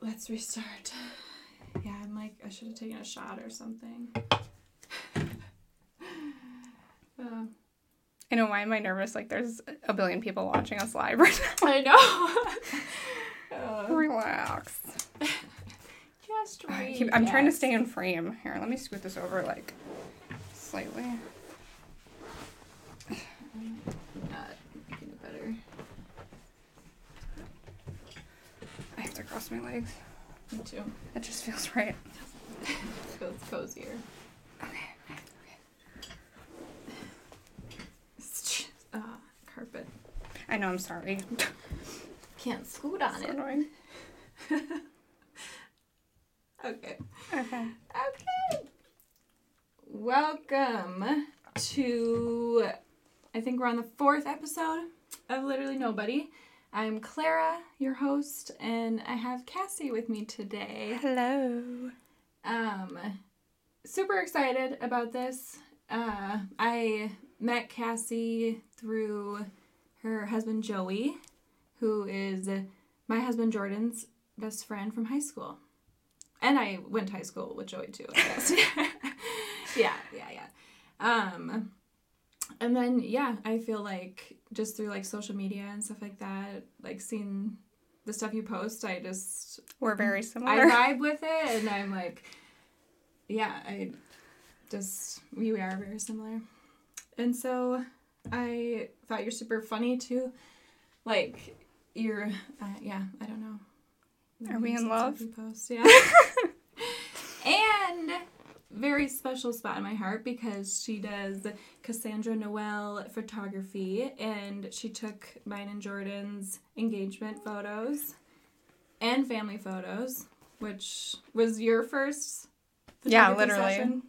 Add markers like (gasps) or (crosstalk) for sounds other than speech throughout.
let's restart. Yeah, I'm like, I should have taken a shot or something. (laughs) Uh, I know why am I nervous? Like there's a billion people watching us live right now. I know. (laughs) Uh, Relax. just I keep- I'm trying to stay in frame. Here, let me scoot this over like slightly. Not making it better. I have to cross my legs. Me too. It just feels right. (laughs) Feels cozier. Okay. Just, uh, carpet. I know. I'm sorry. Can't scoot on So it. annoying. (laughs) Okay. Okay. Okay. Welcome to, I think we're on the fourth episode of Literally Nobody. I'm Clara, your host, and I have Cassie with me today. Hello. Um, super excited about this. Uh, I met Cassie through her husband Joey, who is my husband Jordan's best friend from high school. And I went to high school with Joey too, I guess. (laughs) (laughs) yeah, yeah, yeah. Um, and then yeah, I feel like just through like social media and stuff like that, like seeing the stuff you post, I just We're very (laughs) similar. I vibe with it, and I'm like, yeah, I just we are very similar, and so I thought you're super funny too, like you're, uh, yeah, I don't know. Are we in love? post, yeah. (laughs) very special spot in my heart because she does Cassandra Noel photography, and she took mine and Jordan's engagement photos and family photos, which was your first. Yeah, literally. session.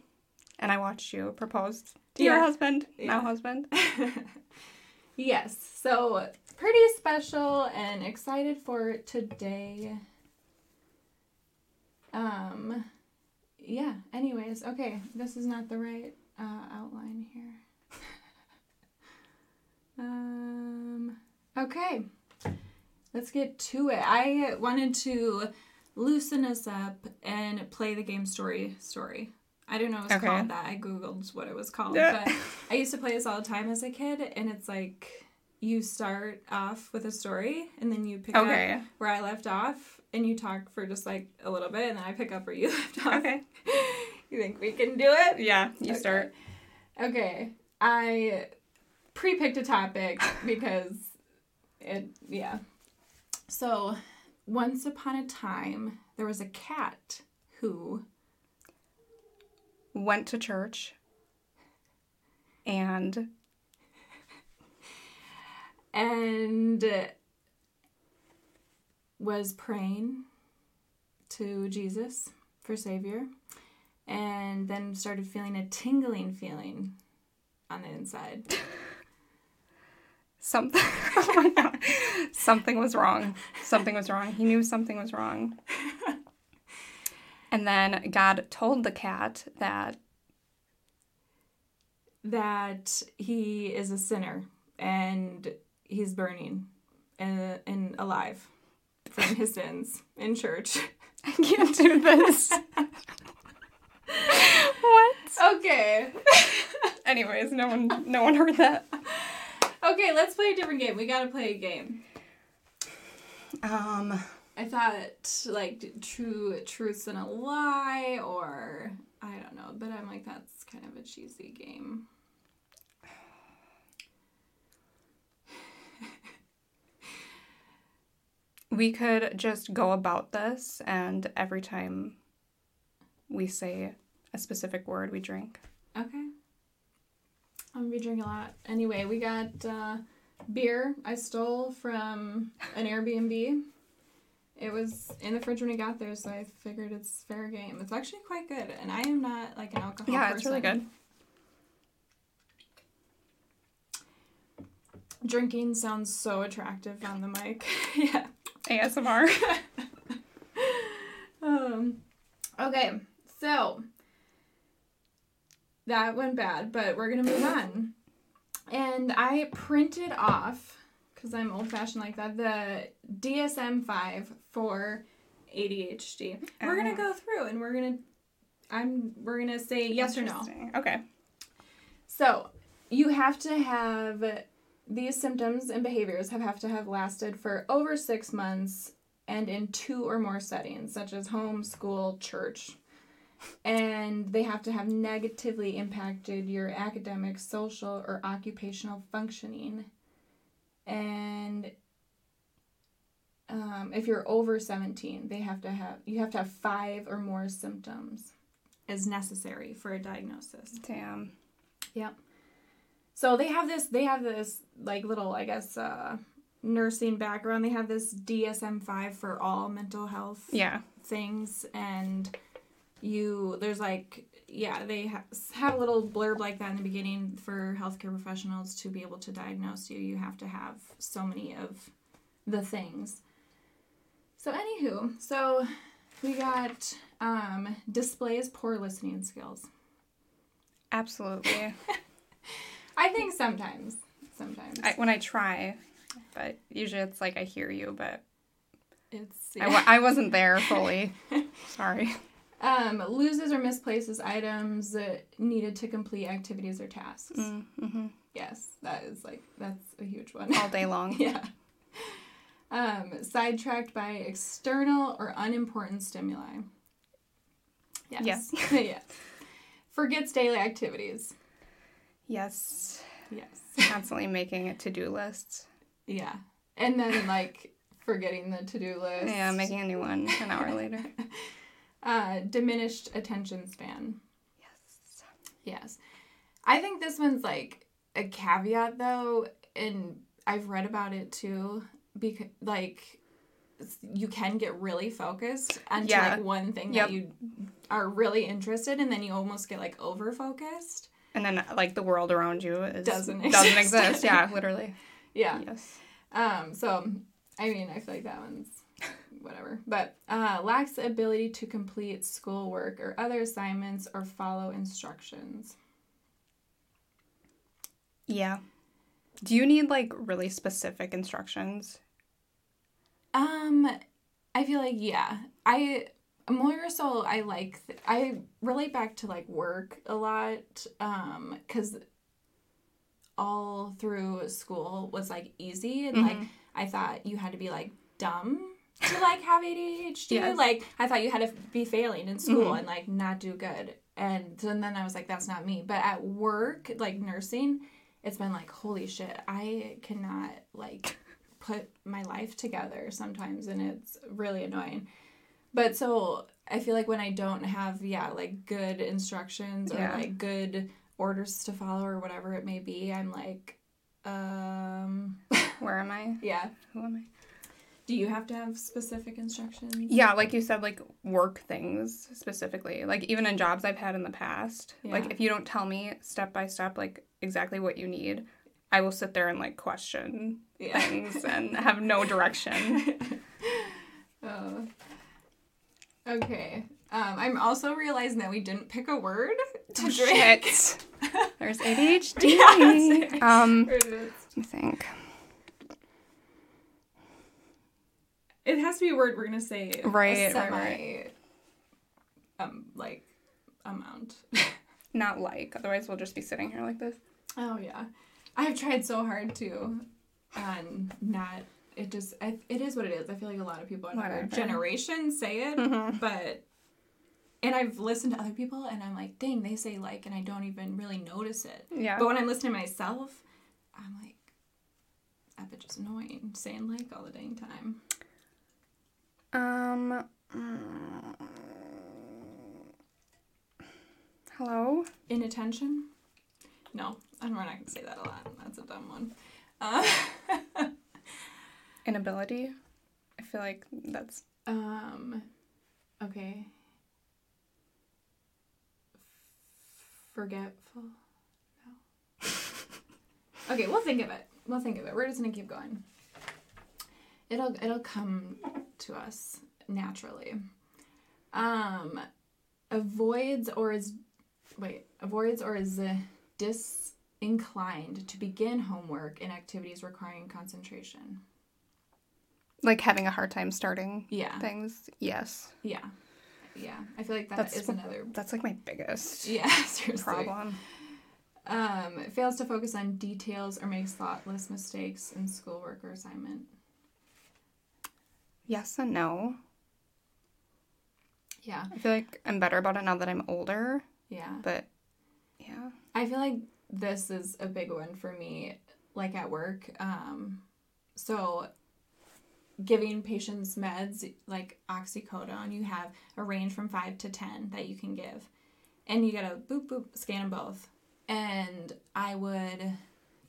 and I watched you propose to your husband, Yeah. now husband. (laughs) yes, so pretty special and excited for today. Um, yeah. Anyways, okay, this is not the right uh, outline here. (laughs) um. Okay. Let's get to it. I wanted to loosen us up and play the game story story. I don't know what it's Okay. called that. I googled what it was called, Yeah. but I used to play this all the time as a kid, and it's like you start off with a story, and then you pick up where I left off, and you talk for just like a little bit, and then I pick up where you (laughs) left off. Okay. you think we can do it? Yeah, you Okay. start. Okay. I pre-picked a topic (laughs) because it yeah. So, once upon a time, there was a cat who Went to church. And and was praying to Jesus for savior and then started feeling a tingling feeling on the inside. something oh (laughs) something was wrong. Something was wrong. He knew something was wrong. And then God told the cat that that he is a sinner and he's burning and, and alive from his sins in church. (laughs) I can't do this. what? Okay. (laughs) Anyways, no one no one heard that. Okay, let's play a different game. We gotta play a game. Um I thought like true truths and a lie or I don't know, but I'm like that's kind of a cheesy game. We could just go about this and every time we say a specific word we drink. Okay. I'm gonna be drinking a lot. Anyway, we got uh, beer I stole from an Airbnb. It was in the fridge when we got there, so I figured it's fair game. It's actually quite good, and I am not like an alcohol yeah, person. it's really good. Drinking sounds so attractive on the mic. (laughs) yeah. ASMR. (laughs) Um, okay, so that went bad, but we're gonna move on. And I printed off because I'm old fashioned like that the DSM five for ADHD. We're gonna Oh. go through and we're gonna I'm we're gonna say yes or no. Okay. So you have to have these symptoms and behaviors have, have to have lasted for over six months and in two or more settings, such as home, school, church. And they have to have negatively impacted your academic, social, or occupational functioning. And um, if you're over 17, they have to have you have to have five or more symptoms as necessary for a diagnosis. Damn. Yep. So they have this they have this like little I guess uh nursing background. They have this DSM-5 for all mental health Yeah. things and you there's like yeah, they ha- have a little blurb like that in the beginning for healthcare professionals to be able to diagnose you. You have to have so many of the things. So anywho, so we got um displays poor listening skills. Absolutely. (laughs) I think sometimes. Sometimes. I, when I try, but usually it's like I hear you, but it's I, I wasn't there fully. (laughs) Sorry. um loses or misplaces items needed to complete activities or tasks. Mm-hmm. Yes, that is like that's a huge one. All day (laughs) long. yeah. Um sidetracked by external or unimportant stimuli. Yes. Yes. (laughs) yeah. Forgets daily activities. Yes. Yes. (laughs) Constantly making a to do lists. Yeah. And then like forgetting the to-do list. Yeah, making a new one an hour later. (laughs) uh diminished attention span. Yes. Yes. I think this one's like a caveat though, and I've read about it too, because like you can get really focused onto Yeah. like one thing Yep. that you are really interested in, and then you almost get like over focused. And then like the world around you is, Doesn't doesn't exist. exist. (laughs) Yeah, (laughs) literally. Yeah. Yes. Um, so I mean I feel like that one's whatever. But uh lacks the ability to complete schoolwork or other assignments or follow instructions. Yeah. Do you need like really specific instructions? Um, I feel like yeah, I more so I like th- I relate back to like work a lot. Um, because all through school was like easy and like I thought you had to be like dumb to like have ADHD. Yes. Like I thought you had to be failing in school and like not do good. And, so, and then I was like, that's not me. But at work, like nursing, it's been like, holy shit, I cannot like put my life together sometimes and it's really annoying. But so I feel like when I don't have, yeah, like good instructions or Yeah. like good orders to follow or whatever it may be, I'm like, um, (laughs) Where am I? yeah. Who am I? Do you have to have specific instructions? Yeah, like you said, like work things specifically. Like even in jobs I've had in the past. Like if you don't tell me step by step like exactly what you need, I will sit there and like question Yeah. things and (laughs) have no direction. (laughs) oh. Okay. Um, I'm also realizing that we didn't pick a word to Oh, drink. shit. (laughs) There's ADHD. (laughs) Yes. Um, let me think. It has to be a word we're gonna say. Right, Semi. right. Um, like amount. (laughs) Not like, otherwise we'll just be sitting here like this. Oh yeah, I've tried so hard to, and not. It just I, it is what it is. I feel like a lot of people in our generation say it, Mhm. but and I've listened to other people and I'm like, dang, they say like, and I don't even really notice it. Yeah. But when I'm listening to myself, I'm like, that bitch is annoying, saying like all the dang time. Um. mm, hello? Inattention? No, I'm not gonna say that a lot. That's a dumb one. Uh, (laughs) Inability? I feel like that's. um, okay. Forgetful? No. (laughs) okay, we'll think of it. We'll think of it. We're just gonna keep going. It'll it'll come to us naturally. Um, avoids or is wait avoids or is uh, disinclined to begin homework and activities requiring concentration. Like having a hard time starting Yeah. things. Yes. Yeah. Yeah. I feel like that That's is another That's like my biggest (laughs) yeah, seriously. problem. Um, fails to focus on details or makes thoughtless mistakes in schoolwork or assignment. Yes and no. Yeah. I feel like I'm better about it now that I'm older, Yeah. but yeah. I feel like this is a big one for me, like at work. Um, so, giving patients meds like oxycodone, you have a range from five to 10 that you can give. And you gotta boop, boop, scan them both. And I would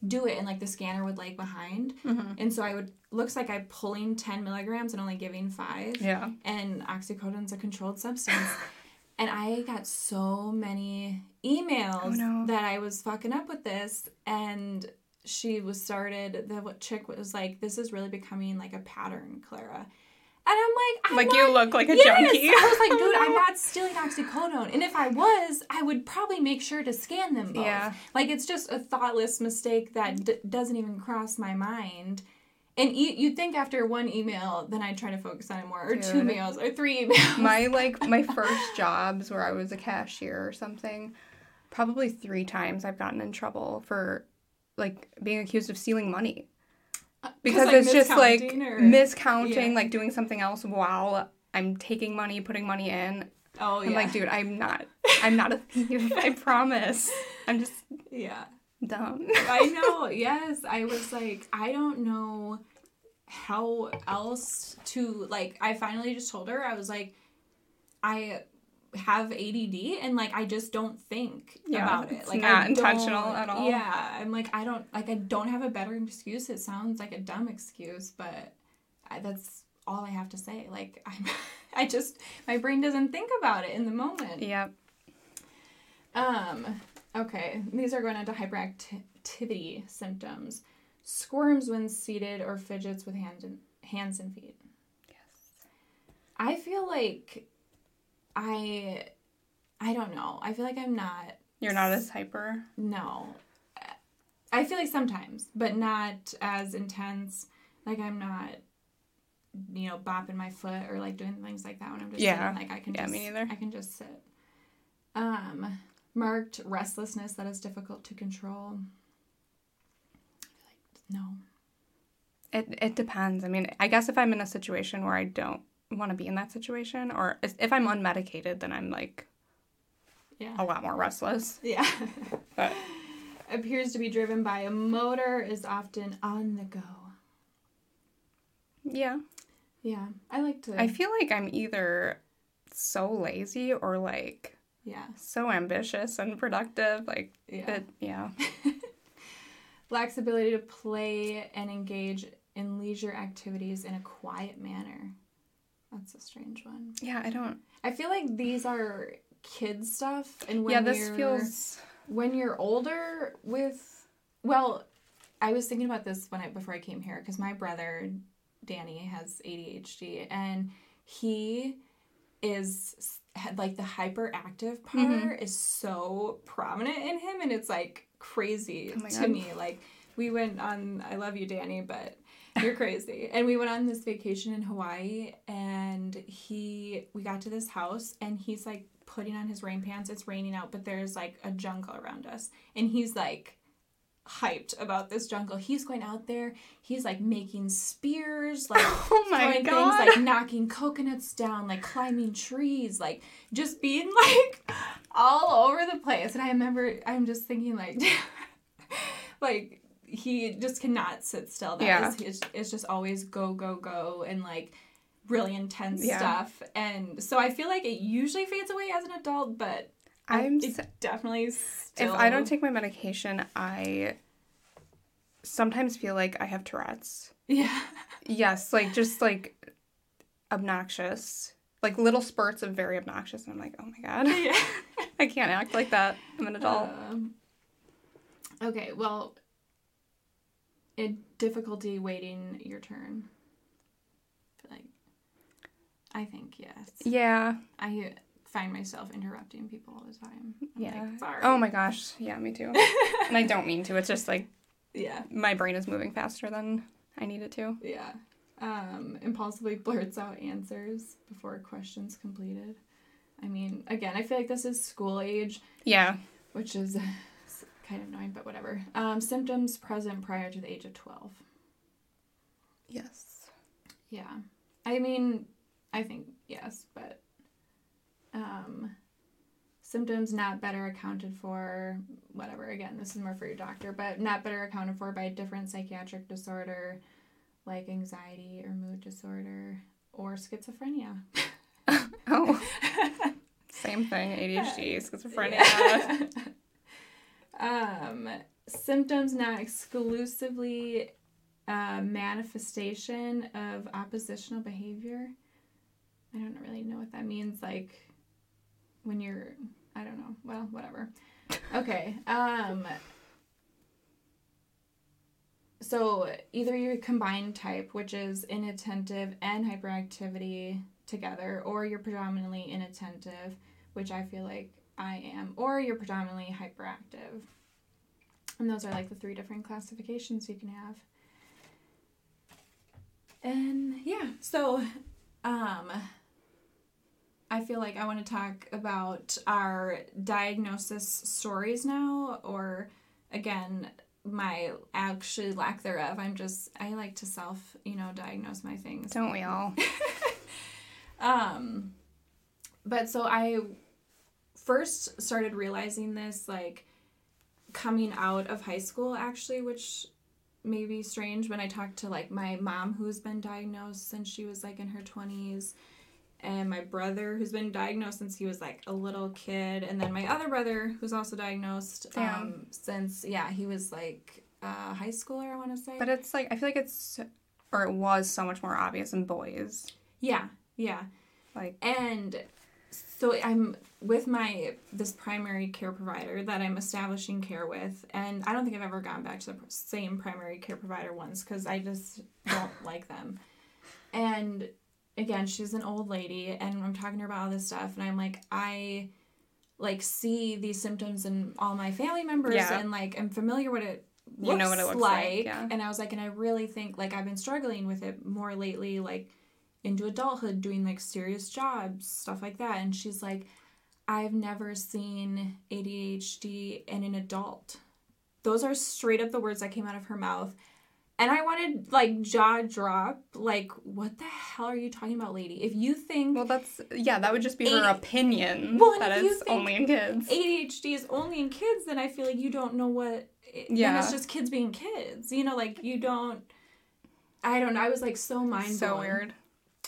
do it, and like the scanner would lag behind. Mm-hmm. And so I would, looks like I'm pulling 10 milligrams and only giving five Yeah. and oxycodone's a controlled substance. (sighs) and I got so many emails Oh, no. that I was fucking up with this, and she was started. The what chick was like, "This is really becoming like a pattern, Clara." And I'm like, I'm Like not, you look like a yes! junkie. I was like, dude, I'm (laughs) not stealing oxycodone, and if I was, I would probably make sure to scan them both. Yeah. Like it's just a thoughtless mistake that d- doesn't even cross my mind. And e- you'd think after one email, then I'd try to focus on it more, or two Dude. mails, or three emails. my (laughs) like my first jobs where I was a cashier or something, probably three times I've gotten in trouble for like being accused of stealing money. Uh, because like, it's just like miscounting or- miscounting, Yeah. like doing something else while I'm taking money, putting money in. oh yeah, I'm like, dude, I'm not (laughs) I'm not a thief, I promise. I'm just yeah. dumb. I know. (laughs) Yes, I was like, I don't know how else to like. I finally just told her I was like, I have ADD and like I just don't think Yeah, about it. it's Like not I intentional at all. Yeah, I'm like I don't like I don't have a better excuse. It sounds like a dumb excuse, but I, that's all I have to say. Like (laughs) I'm, I just my brain doesn't think about it in the moment. yep. Um, okay, these are going into hyperactivity symptoms. Squirms when seated or fidgets with hands and, hands and feet. Yes. I feel like I I don't know. I feel like I'm not You're not as hyper. no. I feel like sometimes, but not as intense. Like I'm not you know, bopping my foot or like doing things like that when I'm just Yeah. sitting. Like I can Yeah, just me neither. I can just sit. Um marked restlessness that is difficult to control. Like no. It it depends. I mean, I guess if I'm in a situation where I don't want to be in that situation, or if I'm unmedicated, then I'm like Yeah. a lot more restless. Yeah. (laughs) But (laughs) Appears to be driven by a motor, is often on the go. yeah, Yeah, I like to. I feel like I'm either so lazy or like yeah, so ambitious and productive. Like yeah. it, yeah. (laughs) Lacks ability to play and engage in leisure activities in a quiet manner. That's a strange one. Yeah, I don't. I feel like these are kid stuff, and when yeah, this you're, feels. when you're older with well i was thinking about this when i before i came here because my brother danny has adhd and he is had, like the hyperactive part Mhm. is so prominent in him and it's like crazy Oh to God. me like we went on i love you danny but you're crazy. And we went on this vacation in hawaii and he we got to this house and he's like putting on his rain pants. It's raining out but there's like a jungle around us. And he's like hyped about this jungle. He's going out there. He's like making spears like (laughs) Oh my throwing god! things like knocking coconuts down like climbing trees like just being (laughs) like all over the place. And i remember i'm just thinking like (laughs) like he just cannot sit still That Yeah. is- it's, it's just always go go go and like really intense Yeah. stuff and so i feel like it usually fades away as an adult but I'm definitely still if I don't take my medication, I sometimes feel like I have Tourette's. yeah Yes, like just like obnoxious, like little spurts of very obnoxious, and I'm like, oh my god, yeah (laughs) I can't act like that. I'm an adult. Um, okay, well, in difficulty waiting your turn. I like, I think yes. yeah, I find myself interrupting people all the time. I'm yeah. like, sorry. Oh my gosh, yeah, me too. (laughs) and I don't mean to. It's just like yeah, my brain is moving faster than I need it to. yeah. um, impulsively blurts out answers before questions completed. I mean, again, I feel like this is school age, Yeah. which is (laughs) kind of annoying, but whatever. Um, symptoms present prior to the age of 12. Yes. Yeah. I mean, I think yes, but um symptoms not better accounted for whatever again this is more for your doctor but not better accounted for by a different psychiatric disorder like anxiety or mood disorder or schizophrenia (laughs) Oh. (laughs) Same thing. ADHD, schizophrenia. (laughs) Um, symptoms not exclusively uh, manifestation of oppositional behavior. I don't really know what that means. Like when you're, I don't know. Well, whatever. Okay. Um. So either your combined type, which is inattentive and hyperactivity together, or you're predominantly inattentive, which I feel like I am, or you're predominantly hyperactive. And those are like the three different classifications you can have. And yeah, so um I feel like I want to talk about our diagnosis stories now or again my actually lack thereof. I'm just I like to self, you know, diagnose my things. Don't we all? (laughs) Um, but so I first started realizing this like coming out of high school, actually, which may be strange when I talked to like my mom who's been diagnosed since she was like in her 20s. And my brother, who's been diagnosed since he was like a little kid, and then my other brother, who's also diagnosed Damn. um, since yeah he was like uh, high schooler, I want to say. But it's like I feel like it's or it was so much more obvious in boys. yeah, yeah. Like And so I'm with my this primary care provider that I'm establishing care with, and I don't think I've ever gone back to the same primary care provider once because I just don't (laughs) like them. And again, she's an old lady, and I'm talking to her about all this stuff, and I'm like, I like see these symptoms in all my family members, Yeah. and like I'm familiar with it You know what it looks like, yeah. and I was like, and I really think like I've been struggling with it more lately, like into adulthood, doing like serious jobs, stuff like that. And she's like, I've never seen ADHD in an adult. Those are straight up the words that came out of her mouth. And I wanted like jaw drop, like, what the hell are you talking about, lady? If you think well that's yeah, that would just be her Eighty- opinion Well, that it's only in kids. ADHD is only in kids, then I feel like you don't know what. Eh, yeah. Yeah. it's just kids being kids. You know, like you don't. I don't know. I was like so mind so weird.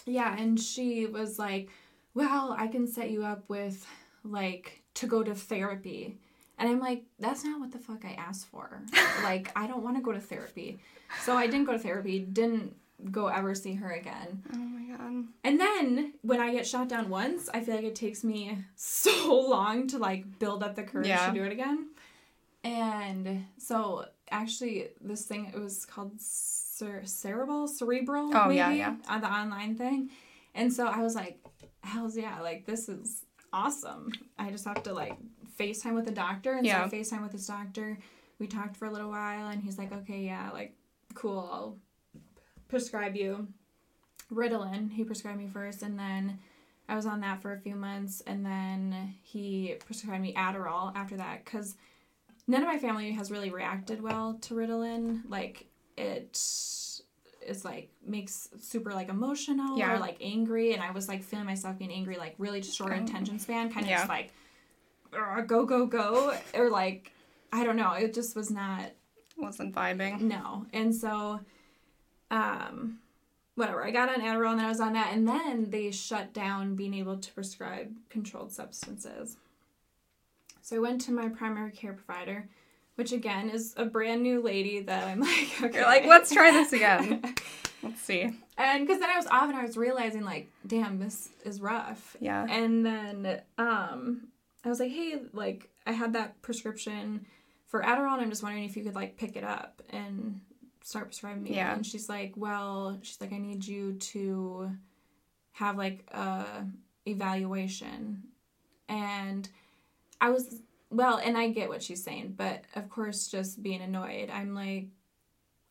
Yeah, and she was like, "Well, I can set you up with like to go to therapy." And I'm like, "That's not what the fuck I asked for. (laughs) like, I don't want to go to therapy." So I didn't go to therapy, didn't go ever see her again. Oh my god. And then when I get shot down once, I feel like it takes me (laughs) so long to like build up the courage Yeah. to do it again. And so actually this thing it was called cer- cerebral cerebral Oh, maybe, yeah, yeah. on the online thing. And so I was like, hell's yeah, like this is awesome. I just have to like FaceTime with the doctor and Yeah. so I FaceTime with this doctor. We talked for a little while and he's like, Okay, yeah, like cool, I'll prescribe you Ritalin. He prescribed me first, and then I was on that for a few months, and then he prescribed me Adderall after that because none of my family has really reacted well to Ritalin. Like it is like makes super like emotional Yeah. or like angry, and I was like feeling myself being angry, like really short Oh. attention span, kind of Yeah. just like go go go, or like I don't know. It just was not Wasn't vibing. no. And so, um, whatever. I got on Adderall and then I was on that. And then they shut down being able to prescribe controlled substances. So I went to my primary care provider, which again is a brand new lady that I'm like, (laughs) okay. You're like, let's try this again. (laughs) Let's see. and because then I was off and I was realizing, like, damn, this is rough. Yeah. And then um, I was like, hey, like, I had that prescription for Adderall, and I'm just wondering if you could, like, pick it up and start prescribing me. Yeah. And she's like, well, she's like, I need you to have, like, a evaluation. And I was, well, and I get what she's saying, but of course, just being annoyed, I'm like,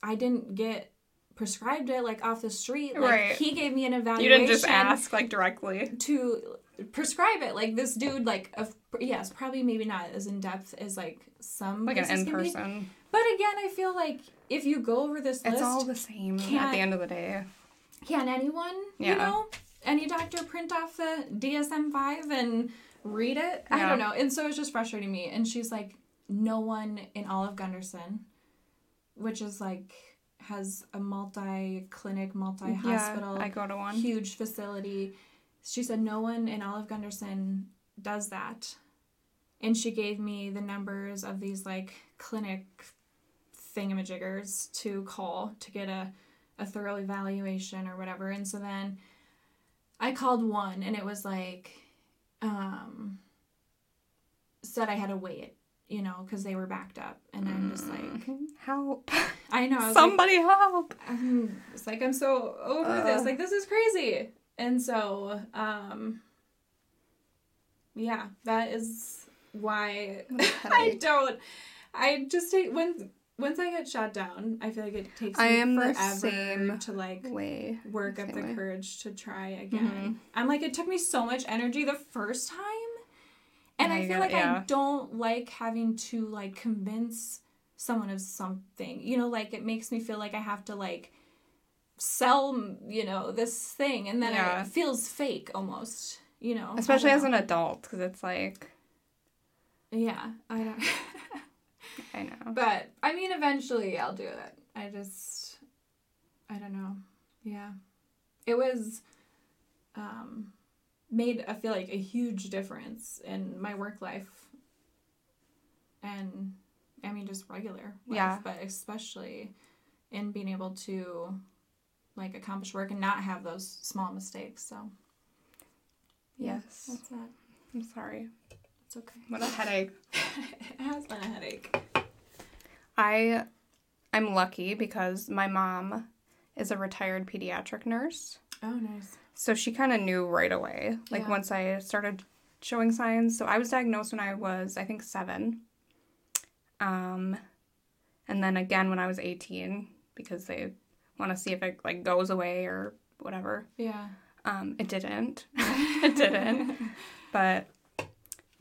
I didn't get prescribed it like off the street. Like Right. he gave me an evaluation. You didn't just ask like directly. to prescribe it. Like this dude, like of yes, probably maybe not as in depth as like some Like an in person. But again, I feel like if you go over this list, It's all the same at the end of the day. can anyone, you know, any doctor print off the DSM five and read it? I don't know. And so it's just frustrating me. And she's like, no one in all of Gundersen, which is like has a multi clinic, multi hospital, Yeah, I go to one. huge facility. She said no one in all of Gundersen does that. And she gave me the numbers of these like clinic thingamajiggers to call to get a, a thorough evaluation or whatever. And so then I called one and it was like, um, said I had to wait, you know, because they were backed up. And I'm just like, help. I know. I was like, Somebody help. I'm it's like I'm so over this. Like this is crazy. And so, um yeah, that is why (laughs) I don't I just take when once I get shot down, I feel like it takes me I am the forever same to like Way. work up the way. courage to try again. Mhm. I'm like it took me so much energy the first time. And Yeah, I feel like I yeah. don't like having to like convince someone of something. You know, like it makes me feel like I have to like sell, you know, this thing and then Yeah. it feels fake almost, you know. Especially as an adult, because it's like, Yeah, I don't (laughs) (laughs) I know. But I mean eventually I'll do it. I just I don't know. Yeah. It was um made I feel like a huge difference in my work life and I mean just regular life, Yeah. but especially in being able to like accomplish work and not have those small mistakes. So Yes. that's that. I'm sorry. It's okay. What a headache. (laughs) it has been a headache. I I'm lucky because my mom is a retired pediatric nurse. Oh nice. So she kind of knew right away, like Yeah. once I started showing signs. So I was diagnosed when I was, I think, seven. Um, and then again when I was 18 because they want to see if it like goes away or whatever. Yeah. Um, it didn't. (laughs) it (laughs) didn't. But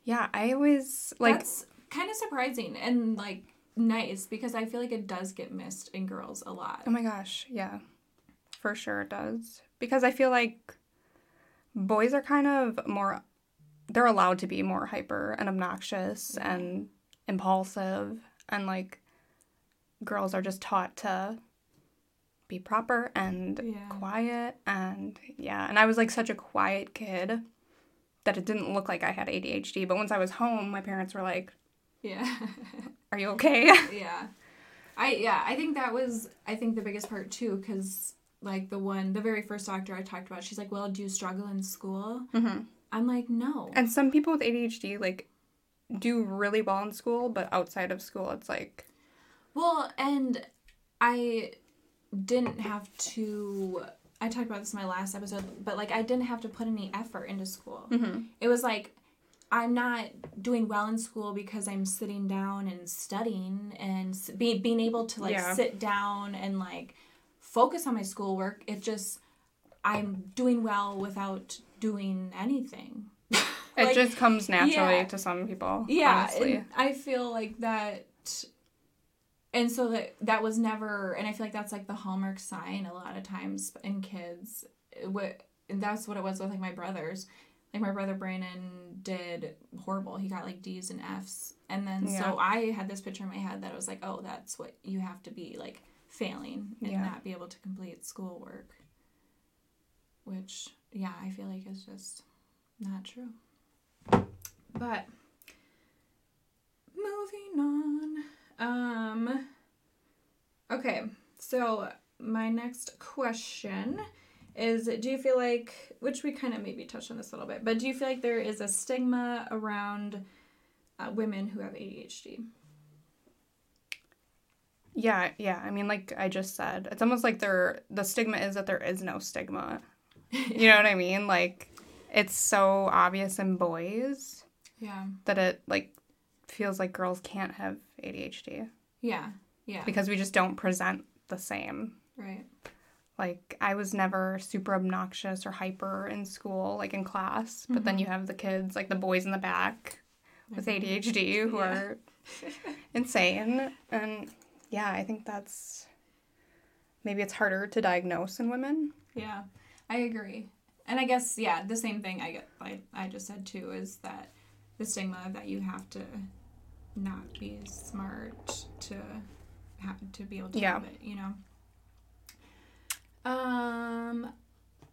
yeah, I always like That's kind of surprising and like nice because I feel like it does get missed in girls a lot. Oh my gosh, yeah. For sure it does. Because I feel like boys are kind of more they're allowed to be more hyper and obnoxious and impulsive and like girls are just taught to be proper and Yeah. quiet and yeah, and I was like such a quiet kid that it didn't look like I had ADHD, but once I was home, my parents were like, Yeah. (laughs) "Are you okay?" (laughs) yeah. I yeah, I think that was I think the biggest part too cuz like the one the very first doctor I talked about, she's like, "Well, do you struggle in school?" Mhm. I'm like, "No." And some people with ADHD like do really well in school, but outside of school, it's like Well, and I didn't have to. I talked about this in my last episode, but like I didn't have to put any effort into school. Mhm. It was like I'm not doing well in school because I'm sitting down and studying and be, being able to like Yeah. sit down and like focus on my schoolwork. It just I'm doing well without doing anything. it Like, just comes naturally yeah. to some people. Yeah. I feel like that, and so that that was never, and I feel like that's like the hallmark sign a lot of times in kids. What and that's what it was with like my brothers. Like my brother Brandon did horrible. He got like D's and F's, and then Yeah. so I had this picture in my head that it was like, oh, that's what you have to be like failing and Yeah. not be able to complete schoolwork. Which yeah, I feel like is just not true. But moving on. Um okay, so my next question is do you feel like which we kind of maybe touched on this a little bit, but do you feel like there is a stigma around uh, women who have ADHD? yeah, yeah. I mean, like I just said, it's almost like there the stigma is that there is no stigma. (laughs) You know what I mean? Like it's so obvious in boys Yeah. that it like feels like girls can't have ADHD Yeah. Yeah. because we just don't present the same. Right. Like I was never super obnoxious or hyper in school, like in class. But Mm-hmm. then you have the kids, like the boys in the back with ADHD who Yeah. are (laughs) insane. And yeah, I think that's maybe it's harder to diagnose in women. Yeah, I agree. And I guess yeah, the same thing I get I, I just said too is that the stigma that you have to not be smart to have to be able to Yeah. have it, you know. Um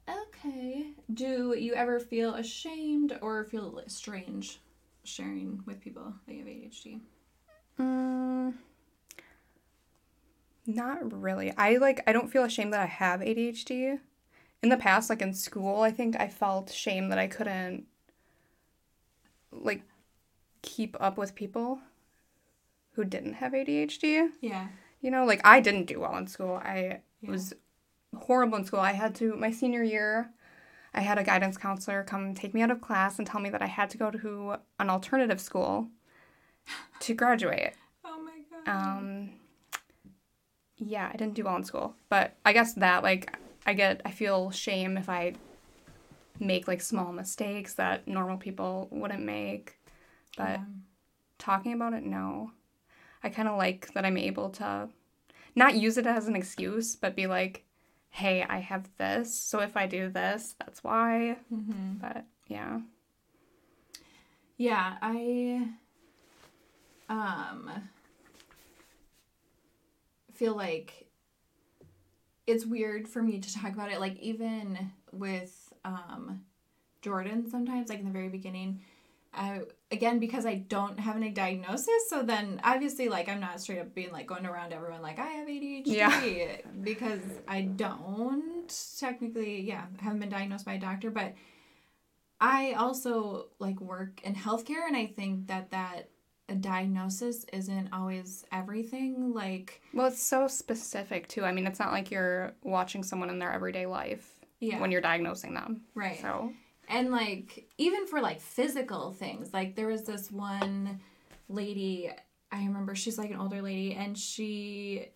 okay. Do you ever feel ashamed or feel strange sharing with people that you have ADHD? Mm, not really. I like I don't feel ashamed that I have ADHD. In the past, like in school, I think I felt shame that I couldn't like keep up with people who didn't have ADHD. Yeah. You know, like I didn't do well in school. I Yeah. was horrible in school. I had to my senior year, I had a guidance counselor come take me out of class and tell me that I had to go to an alternative school to graduate. (laughs) Oh my god. Um, yeah, I didn't do well in school, but I guess that like I get I feel shame if I make like small mistakes that normal people wouldn't make. But Yeah. talking about it, no. I kind of like that I'm able to not use it as an excuse, but be like, "Hey, I have this, so if I do this, that's why." Mhm. But yeah, Yeah, I um feel like it's weird for me to talk about it like even with um Jordan sometimes like in the very beginning I again because I don't have any diagnosis so then obviously like I'm not straight up being like going around everyone like I have ADHD Yeah. (laughs) because I don't technically yeah haven't been diagnosed by a doctor but I also like work in healthcare, and I think that that a diagnosis isn't always everything. Like, well, it's so specific too. I mean, it's not like you're watching someone in their everyday life yeah, when you're diagnosing them. right. So And like, even for like physical things, like there was this one lady. I remember she's like an older lady, and she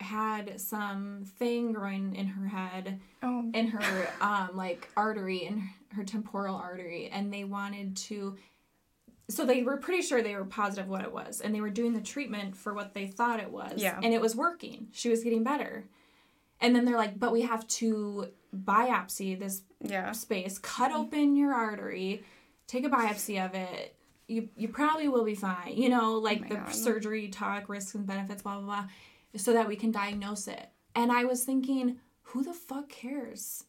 had some thing growing in her head oh in her um like artery in her temporal artery and they wanted to so they were pretty sure they were positive what it was and they were doing the treatment for what they thought it was Yeah. and it was working she was getting better and then they're like but we have to biopsy this yeah. space cut open your artery take a biopsy of it you you probably will be fine you know like oh my the God. surgery talk risks and benefits blah blah blah so that we can diagnose it and i was thinking who the fuck cares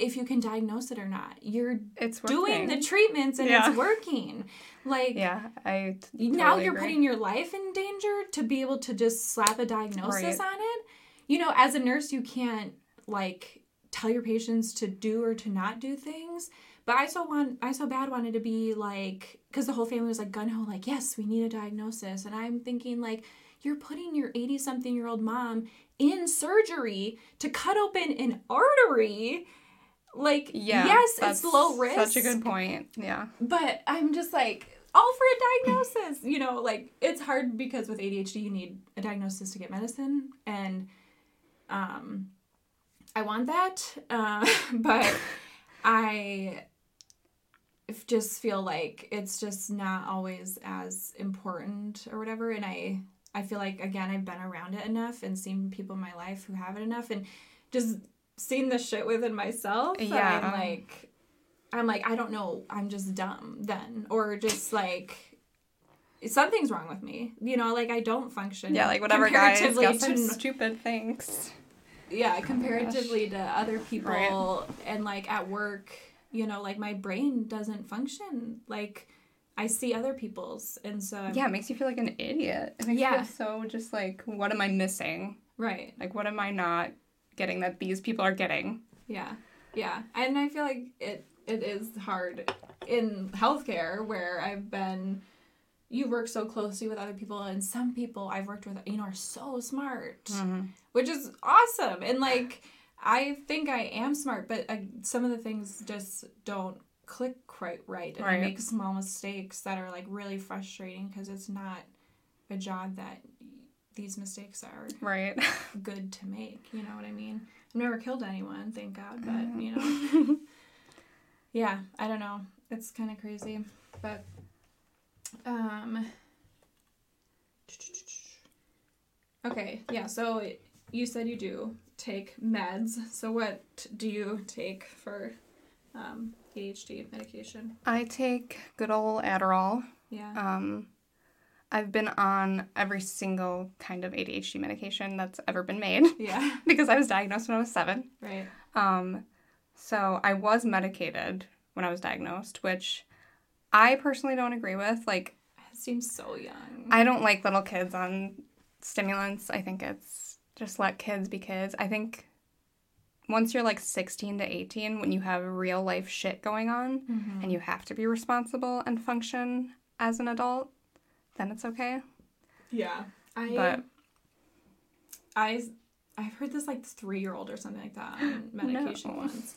if you can diagnose it or not you're It's doing the treatments and Yeah. it's working like yeah. I t- now you're agree. putting your life in danger to be able to just slap a diagnosis Right. on it. You know, as a nurse, you can't like tell your patients to do or to not do things. But I so want, I so bad wanted to be like, because the whole family was like gun ho, like yes, we need a diagnosis, and I'm thinking like, you're putting your eighty something year old mom in surgery to cut open an artery. Like Yeah. yes, it's low risk Such a good point. Yeah. but I'm just like all for a diagnosis. you know, like it's hard because with ADHD you need a diagnosis to get medicine, and um, I want that, uh, (laughs) but I just feel like it's just not always as important or whatever, and I I feel like again I've been around it enough and seen people in my life who have it enough, and just seen the shit within myself. Yeah. I'm like. I'm like, I don't know, I'm just dumb then. Or just like something's wrong with me. You know, like I don't function. Yeah, like whatever guys got some to- stupid things. Yeah, oh comparatively to other people and like at work, you know, like my brain doesn't function like I see other people's and so I'm- Yeah, it makes you feel like an idiot. It makes Yeah. you feel so just like, what am I missing? right. Like, what am I not getting that these people are getting? Yeah. Yeah. And I feel like it it is hard in healthcare where I've been you work so closely with other people and some people I've worked with you know are so smart which is awesome and like I think I am smart but uh, some of the things just don't click quite right and I Right. make small mistakes that are like really frustrating because it's not a job that these mistakes are Right. (laughs) good to make. You know what I mean? I've never killed anyone, thank God, but you know. (laughs) yeah, I don't know. It's kind of crazy, but um. Okay, yeah. So you said you do take meds. So what do you take for um, ADHD medication? I take good old Adderall. Yeah. Um, I've been on every single kind of ADHD medication that's ever been made (laughs) yeah. because I was diagnosed when I was seven. Right. Um, so I was medicated when I was diagnosed, which I personally don't agree with. Like, It seems so young. I don't like little kids on stimulants. I think it's just let kids be kids. I think once you're like 16 to 18, when you have real life shit going on Mhm. and you have to be responsible and function as an adult, then it's okay. Yeah. I But I I've heard this like three year old or something like that on (gasps) medication No. once.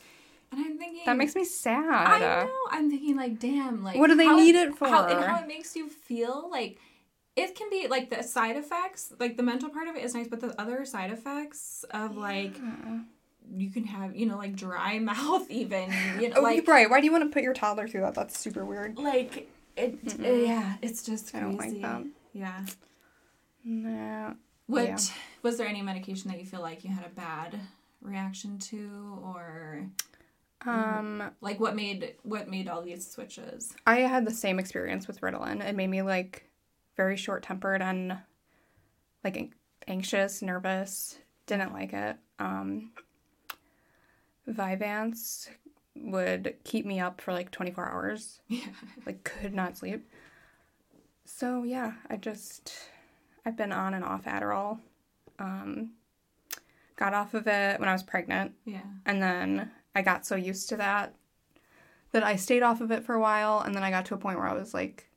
And I'm thinking that makes me sad. I know. I'm thinking like, damn, like What do they need it How, and for? how it makes you feel like it can be like the side effects, like the mental part of it is nice, but the other side effects of like you can have, you know, like dry (laughs) mouth even, you know, Oh, like right. Why do you want to put your toddler through that? That's super weird. like it Mm-mm. yeah, it's just I crazy. don't like that. Yeah. no What Yeah. was there any medication that you feel like you had a bad reaction to or Um, like what made what made all these switches? I had the same experience with Ritalin. It made me like very short tempered and like anxious, nervous. Didn't like it. Um, Vyvanse would keep me up for like 24 hours. Yeah. (laughs) Like could not sleep. So yeah, I just I've been on and off Adderall. Um, got off of it when I was pregnant. Yeah. And then I got so used to that that I stayed off of it for a while. And then I got to a point where I was like,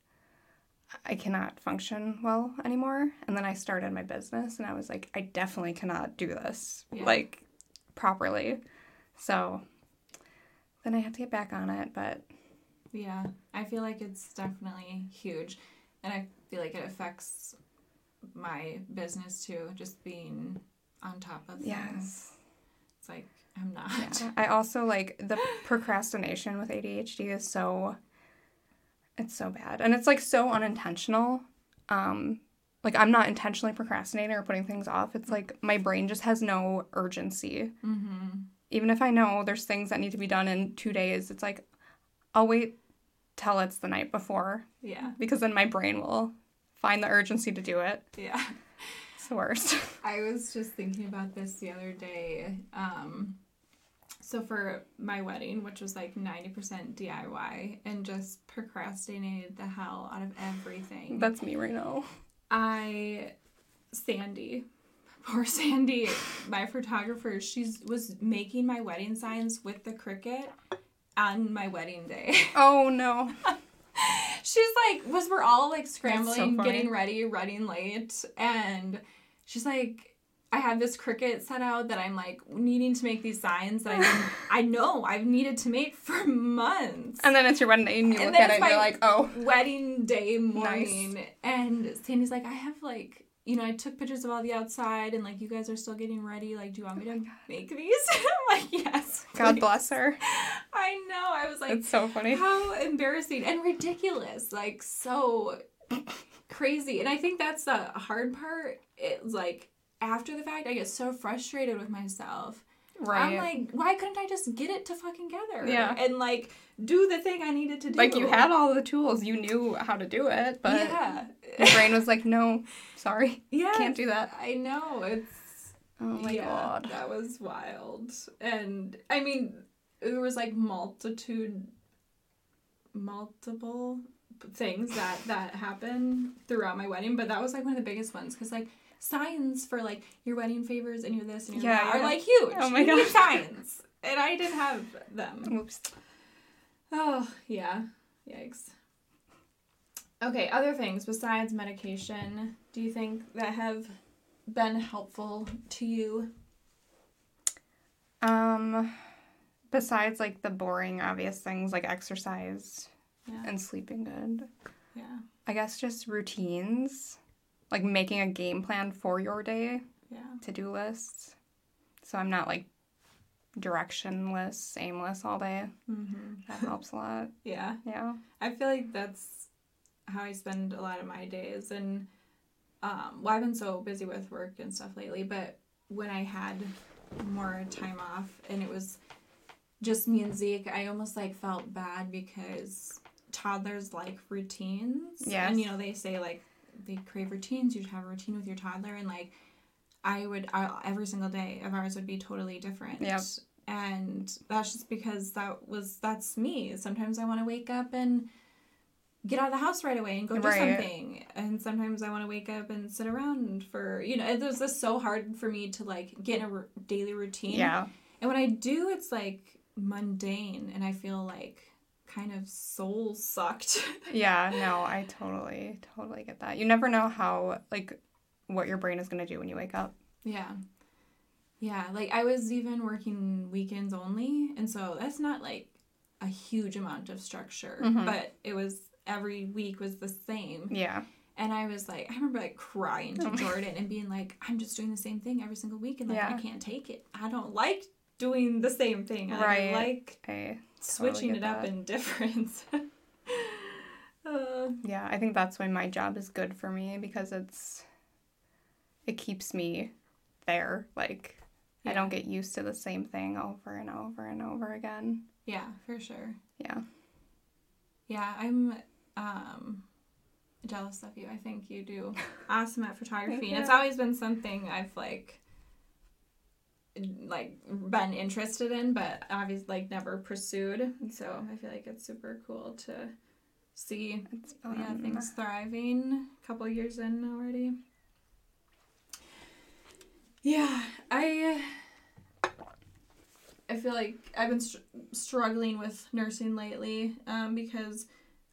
I cannot function well anymore. And then I started my business and I was like, I definitely cannot do this Yeah. like properly. So then I had to get back on it. But Yeah. I feel like it's definitely huge. And I feel like it affects my business too, just being on top of things. yes. It's like I'm not. Yeah. I also like the procrastination with ADHD is so it's so bad. And it's like so unintentional. Um like I'm not intentionally procrastinating or putting things off. It's like my brain just has no urgency. Mm-hmm. Even if I know there's things that need to be done in 2 days, it's like I'll wait till it's the night before Yeah. because then my brain will find the urgency to do it. Yeah. Worst. (laughs) I was just thinking about this the other day. Um, so for my wedding, which was like 90% DIY and just procrastinated the hell out of everything. That's me right now. I Sandy, (laughs) poor Sandy, my photographer, she's was making my wedding signs with the Cricut on my wedding day. (laughs) Oh no. she's like was we're all like scrambling funny. getting ready running late and she's like i have this Cricut set out that i'm like needing to make these signs that i (laughs) i know i've needed to make for months. And then it's your wedding day and you And look at it and you're like, "Oh, wedding day morning. And sandy's like i have like you know i took pictures of all the outside and like you guys are still getting ready. Like do you want me oh to make these? (laughs) I'm like yes God bless her." i know. I was like It's so funny. how embarrassing and ridiculous. Like so crazy. And i think that's the hard part it's like after the fact i get so frustrated with myself. Right. i'm like why couldn't i just get it to fucking together Yeah. and like do the thing i needed to do. Like you had all the tools, you knew how to do it, but yeah. your brain was like, "No, sorry, (laughs) yeah. Can't do that." i know. It's Oh my yeah, god. that was wild. And i mean there was like multitude multiple things that that happened throughout my wedding but that was like one of the biggest ones because like signs for like your wedding favors and your this and your Yeah, that are like huge. Oh my gosh. signs. And i didn't have them. Oops. oh yeah. Yikes. Okay other things besides medication. Do you think that have been helpful to you? Um, besides like the boring, obvious things like exercise Yeah. and sleeping good, yeah. I guess just routines. Like making a game plan for your day, Yeah. to do lists. So I'm not like directionless, aimless all day. Mm-hmm. That helps a lot. (laughs) Yeah. Yeah. I feel like that's how I spend a lot of my days. And, um, well, I've been so busy with work and stuff lately, but when I had more time off and it was just me and Zeke, I almost like felt bad because toddlers like routines. Yes. And, you know, they say like they crave routines. You should have a routine with your toddler. And, like, I would, I, every single day of ours would be totally different. Yep. And that's just because that was, that's me. Sometimes I want to wake up and get out of the house right away and go do Right. something. And sometimes I want to wake up and sit around for, you know, it was just so hard for me to like get in a r- daily routine. Yeah. And when I do, it's like mundane and I feel like kind of soul sucked. (laughs) Yeah, no, I totally, totally get that. You never know how, like, what your brain is going to do when you wake up. yeah. Yeah. Like I was even working weekends only. And so that's not like a huge amount of structure, Mhm. but it was every week was the same. Yeah. And I was like, I remember like crying to Oh (laughs) Jordan and being like, I'm just doing the same thing every single week, and like Yeah. I can't take it. I don't like doing the same thing. I Right. like I, switching get it up that. in (laughs) difference. (laughs) uh, yeah, I think that's why my job is good for me because it's, it keeps me there. Like, I don't get used to the same thing over and over and over again. yeah, for sure. Yeah. Yeah, I'm um, jealous of you. I think you do (laughs) awesome at photography, and it's always been something I've like like been interested in, but obviously like never pursued. So I feel like it's super cool to see yeah things thriving. A couple years in already. Yeah, I I feel like I've been str- struggling with nursing lately um, because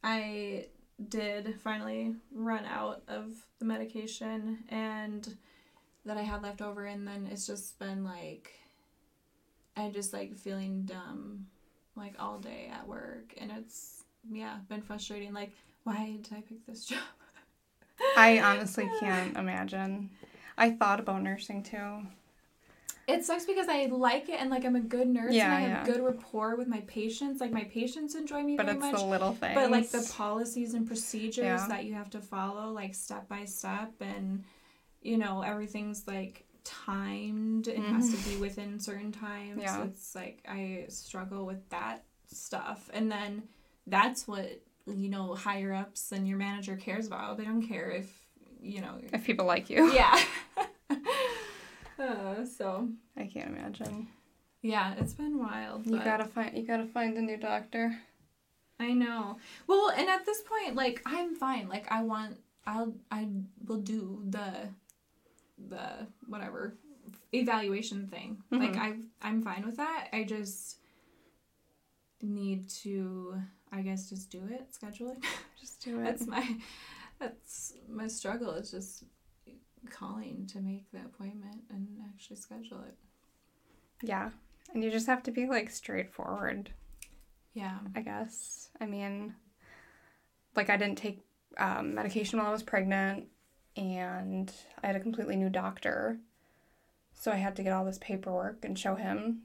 I did finally run out of the medication and that I had left over, and then it's just been like I just like feeling dumb like all day at work, and it's yeah been frustrating. Like, why did I pick this (laughs) job? I honestly can't imagine. I thought about nursing too. It sucks because I like it and like I'm a good nurse Yeah, and I have yeah. good rapport with my patients. Like my patients enjoy me But very it's much. the little things. But like the policies and procedures Yeah. that you have to follow, like step by step, and you know everything's like timed. It has to be within certain times. Mm-hmm. Yeah. It's like I struggle with that stuff, and then that's what you know higher ups and your manager cares about. They don't care if you know. if people like you. Yeah. (laughs) (laughs) uh, so I can't imagine. yeah, it's been wild. You gotta find you gotta find a new doctor. I know. Well, and at this point, like I'm fine. Like I want, I'll, I will do the, the whatever evaluation thing. Like Mhm. I, I'm fine with that. I just need to, I guess, just do it, schedule it. (laughs) Just do it. that's my, that's my struggle. Is just calling to make the appointment and actually schedule it. yeah. And you just have to be like straightforward, Yeah. I guess. I mean like I didn't take um, medication while I was pregnant and I had a completely new doctor. So I had to get all this paperwork and show him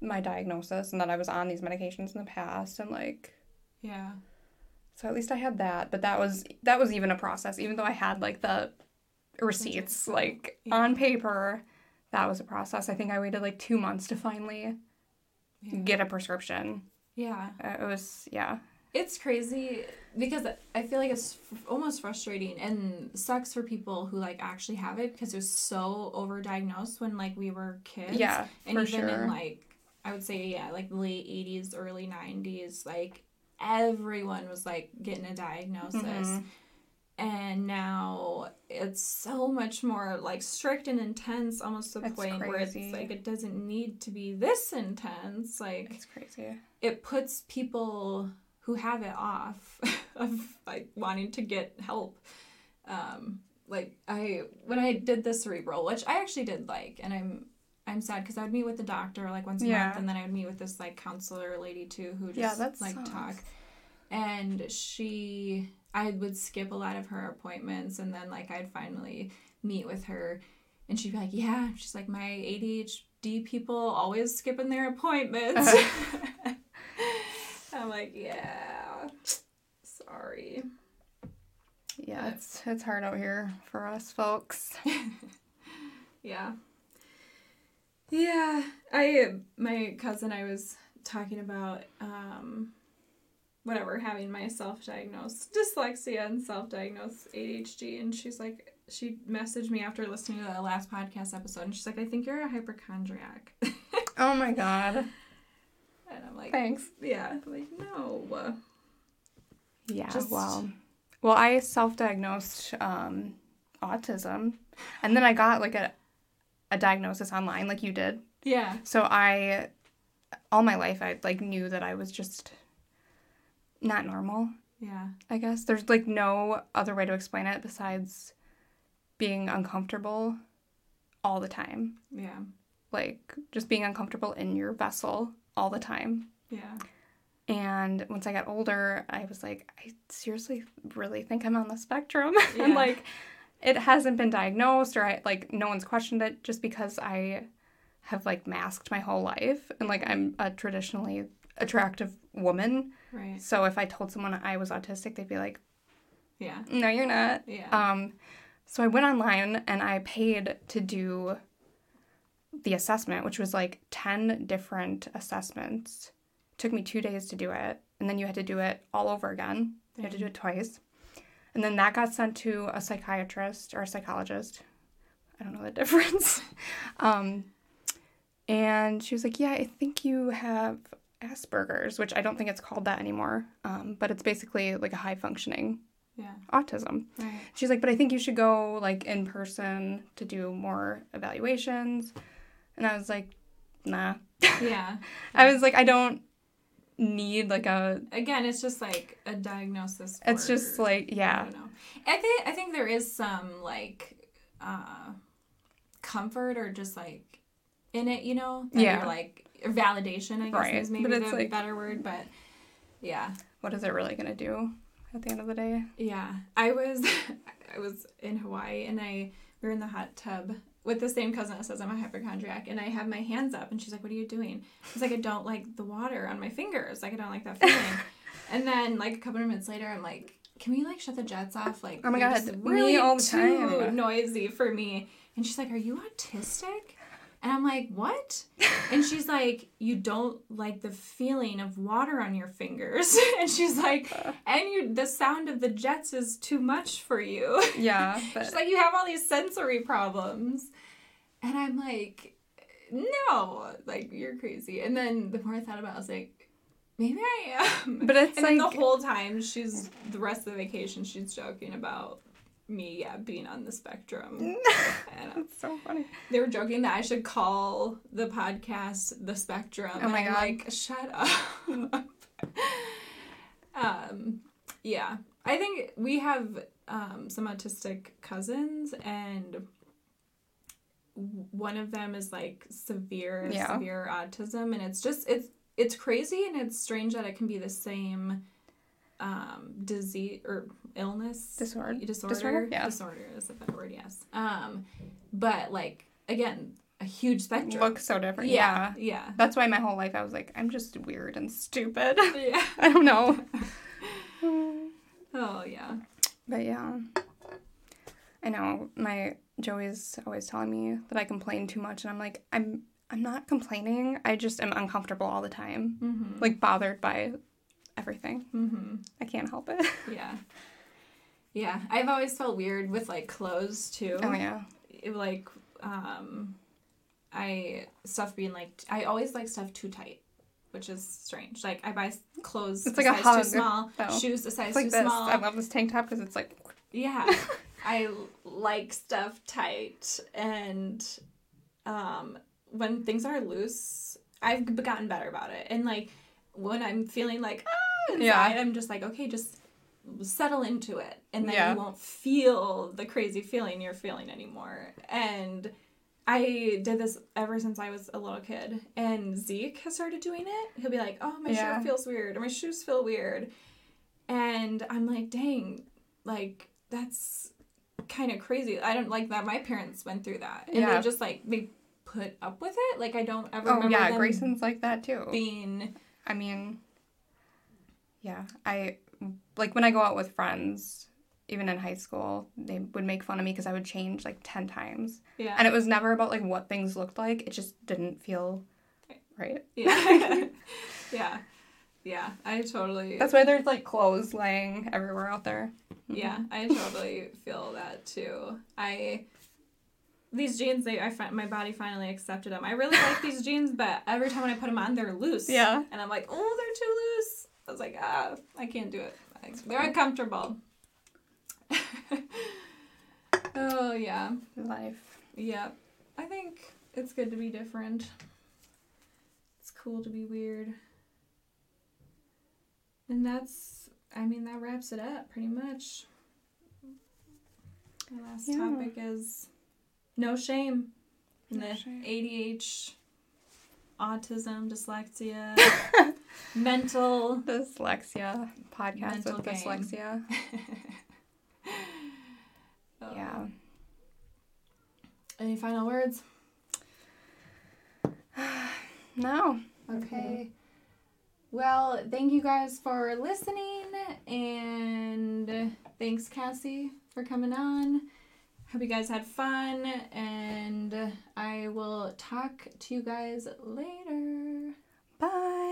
my diagnosis and that I was on these medications in the past and like Yeah. So at least I had that, but that was that was even a process. Even though I had like the receipts like Yeah. on paper, that was a process. I think I waited like two months to finally Yeah. get a prescription. Yeah. Uh, It was yeah, It's crazy because I feel like it's f- almost frustrating and sucks for people who like actually have it because it was so overdiagnosed when like we were kids. yeah, and for even sure. in like I would say yeah, like the late eighties, early nineties, like everyone was like getting a diagnosis. Mhm. And now it's so much more like strict and intense, almost to the It's point where it's like it doesn't need to be this intense. Like it's crazy. it puts people who have it off (laughs) of like wanting to get help. Um, like I when I did the cerebral, which I actually did like, and I'm I'm sad because I would meet with the doctor like once a Yeah. month, and then I would meet with this like counselor lady too who just Yeah, that like sucks. talk. and she I would skip a lot of her appointments and then like I'd finally meet with her and she'd be like, "Yeah." She's like, "My ADHD people always skipping their appointments." (laughs) (laughs) I'm like, "Yeah. Sorry." Yeah, it's it's hard out here for us folks. (laughs) Yeah. Yeah, I my cousin I was talking about um whatever having my self-diagnosed dyslexia and self-diagnosed ADHD and she's like she messaged me after listening to the last podcast episode and she's like I think you're a hypochondriac. (laughs) oh my god. And I'm like Thanks. Yeah, I'm like no. Yeah, Just- well. Well, I self-diagnosed um autism and then I got like a a diagnosis online like you did. Yeah. So I all my life I like knew that I was just not normal. Yeah. I guess there's like no other way to explain it besides being uncomfortable all the time. Yeah. Like just being uncomfortable in your vessel all the time. Yeah. And once I got older, I was like, I seriously really think I'm on the spectrum. (laughs) Yeah. and like it hasn't been diagnosed or I like no one's questioned it just because I have like masked my whole life and like I'm a traditionally attractive woman. Right. So if I told someone I was autistic, they'd be like, Yeah. No, you're not. Yeah. Um, so I went online and I paid to do the assessment, which was like 10 different assessments. took me two days to do it. And then you had to do it all over again. You had to do it twice. And then that got sent to a psychiatrist or a psychologist. I don't know the (laughs) difference. um, and she was like, Yeah, I think you have Asperger's, which I don't think it's called that anymore. Um, but it's basically like a high functioning yeah. autism. Right. She's like, but I think you should go like in person to do more evaluations. And I was like, nah. Yeah. (laughs) I was like, I don't need like a. Again, it's just like a diagnosis. It's just like, I yeah, don't know. I think I think there is some like uh comfort or just like in it, you know? Yeah. like validation, I guess Right, is maybe the like- better word, but yeah. what is it really gonna do at the end of the day? Yeah. I was (laughs) I was in Hawaii and I we were in the hot tub with the same cousin that says I'm a hypochondriac and I have my hands up and she's like, What are you doing? It's like I don't like the water on my fingers. Like I don't like that feeling. (laughs) and then like a couple of minutes later I'm like, Can we like shut the jets off? Like Oh my God, really all the too time. noisy for me. And she's like, Are you autistic? And I'm like, What? And she's like, You don't like the feeling of water on your fingers. (laughs) and she's like, And you the sound of the jets is too much for you. Yeah, (laughs) but She's like, You have all these sensory problems. And I'm like, No, like you're crazy. And then the more I thought about it, I was like, Maybe I am. But it's and like- the whole time she's the rest of the vacation she's joking about me, yeah, being on the spectrum. (laughs) and uh, so funny. they were joking that I should call the podcast the Spectrum. Oh my and I'm God. like, shut up. (laughs) um, yeah, I think we have um, some autistic cousins, and one of them is like severe, Yeah. severe autism, and it's just it's it's crazy and it's strange that it can be the same um disease or illness Disorder. disorder Disorder? Yeah. disorder is a better word yes um but like again a huge spectrum Look so different. Yeah. yeah yeah That's why my whole life I was like, I'm just weird and stupid. yeah (laughs) I don't know. (laughs) oh yeah But yeah. I know my Joey's always telling me that I complain too much and I'm like, I'm I'm not complaining. I just am uncomfortable all the time. mm-hmm. Like bothered by everything. Mm-hmm. I can't help it. (laughs) yeah yeah i've always felt weird with like clothes too oh yeah. It, like um i stuff being like i always like stuff too tight which is strange like i buy clothes It's a like a size too small though. (laughs) shoes a size like too this. small I love this tank top because it's like Yeah. (laughs) I like stuff tight and um when things are loose, I've gotten better about it. And like when I'm feeling like ah inside, Yeah. I'm just like okay, just settle into it and then Yeah. you won't feel the crazy feeling you're feeling anymore. And I did this ever since I was a little kid. And Zeke has started doing it. He'll be like, "Oh, my Yeah. shirt feels weird or my shoes feel weird." And I'm like, dang, like that's kind of crazy. I don't like that my parents went through that. And Yeah. they just like they put up with it. Like I don't ever Oh remember yeah, Grayson's like that too. being I mean, yeah, I like when I go out with friends, even in high school, they would make fun of me because I would change like 10 times. yeah. And it was never about like what things looked like. It just didn't feel right. (laughs) yeah. (laughs) yeah. Yeah. I totally That's why there's like clothes laying everywhere out there. Mm-hmm. Yeah, I totally feel that too. I these jeans, they I find my body finally accepted them. I really like these jeans, but every time when I put them on, they're loose. Yeah. and I'm like, oh, they're too loose. I was like, ah, I can't do it. They're uncomfortable. (laughs) oh yeah, Life. yeah. I think it's good to be different. It's cool to be weird. And that's, I mean, that wraps it up pretty much. The last Yeah. topic is no shame. No the shame. ADH, autism, dyslexia, (laughs) mental. Dyslexia podcast Mental with game. dyslexia. Oh. (laughs) Yeah. Um, any final words? (sighs) No. Okay. Well, thank you guys for listening, and thanks, Cassie, for coming on. Hope you guys had fun, and I will talk to you guys later. Bye.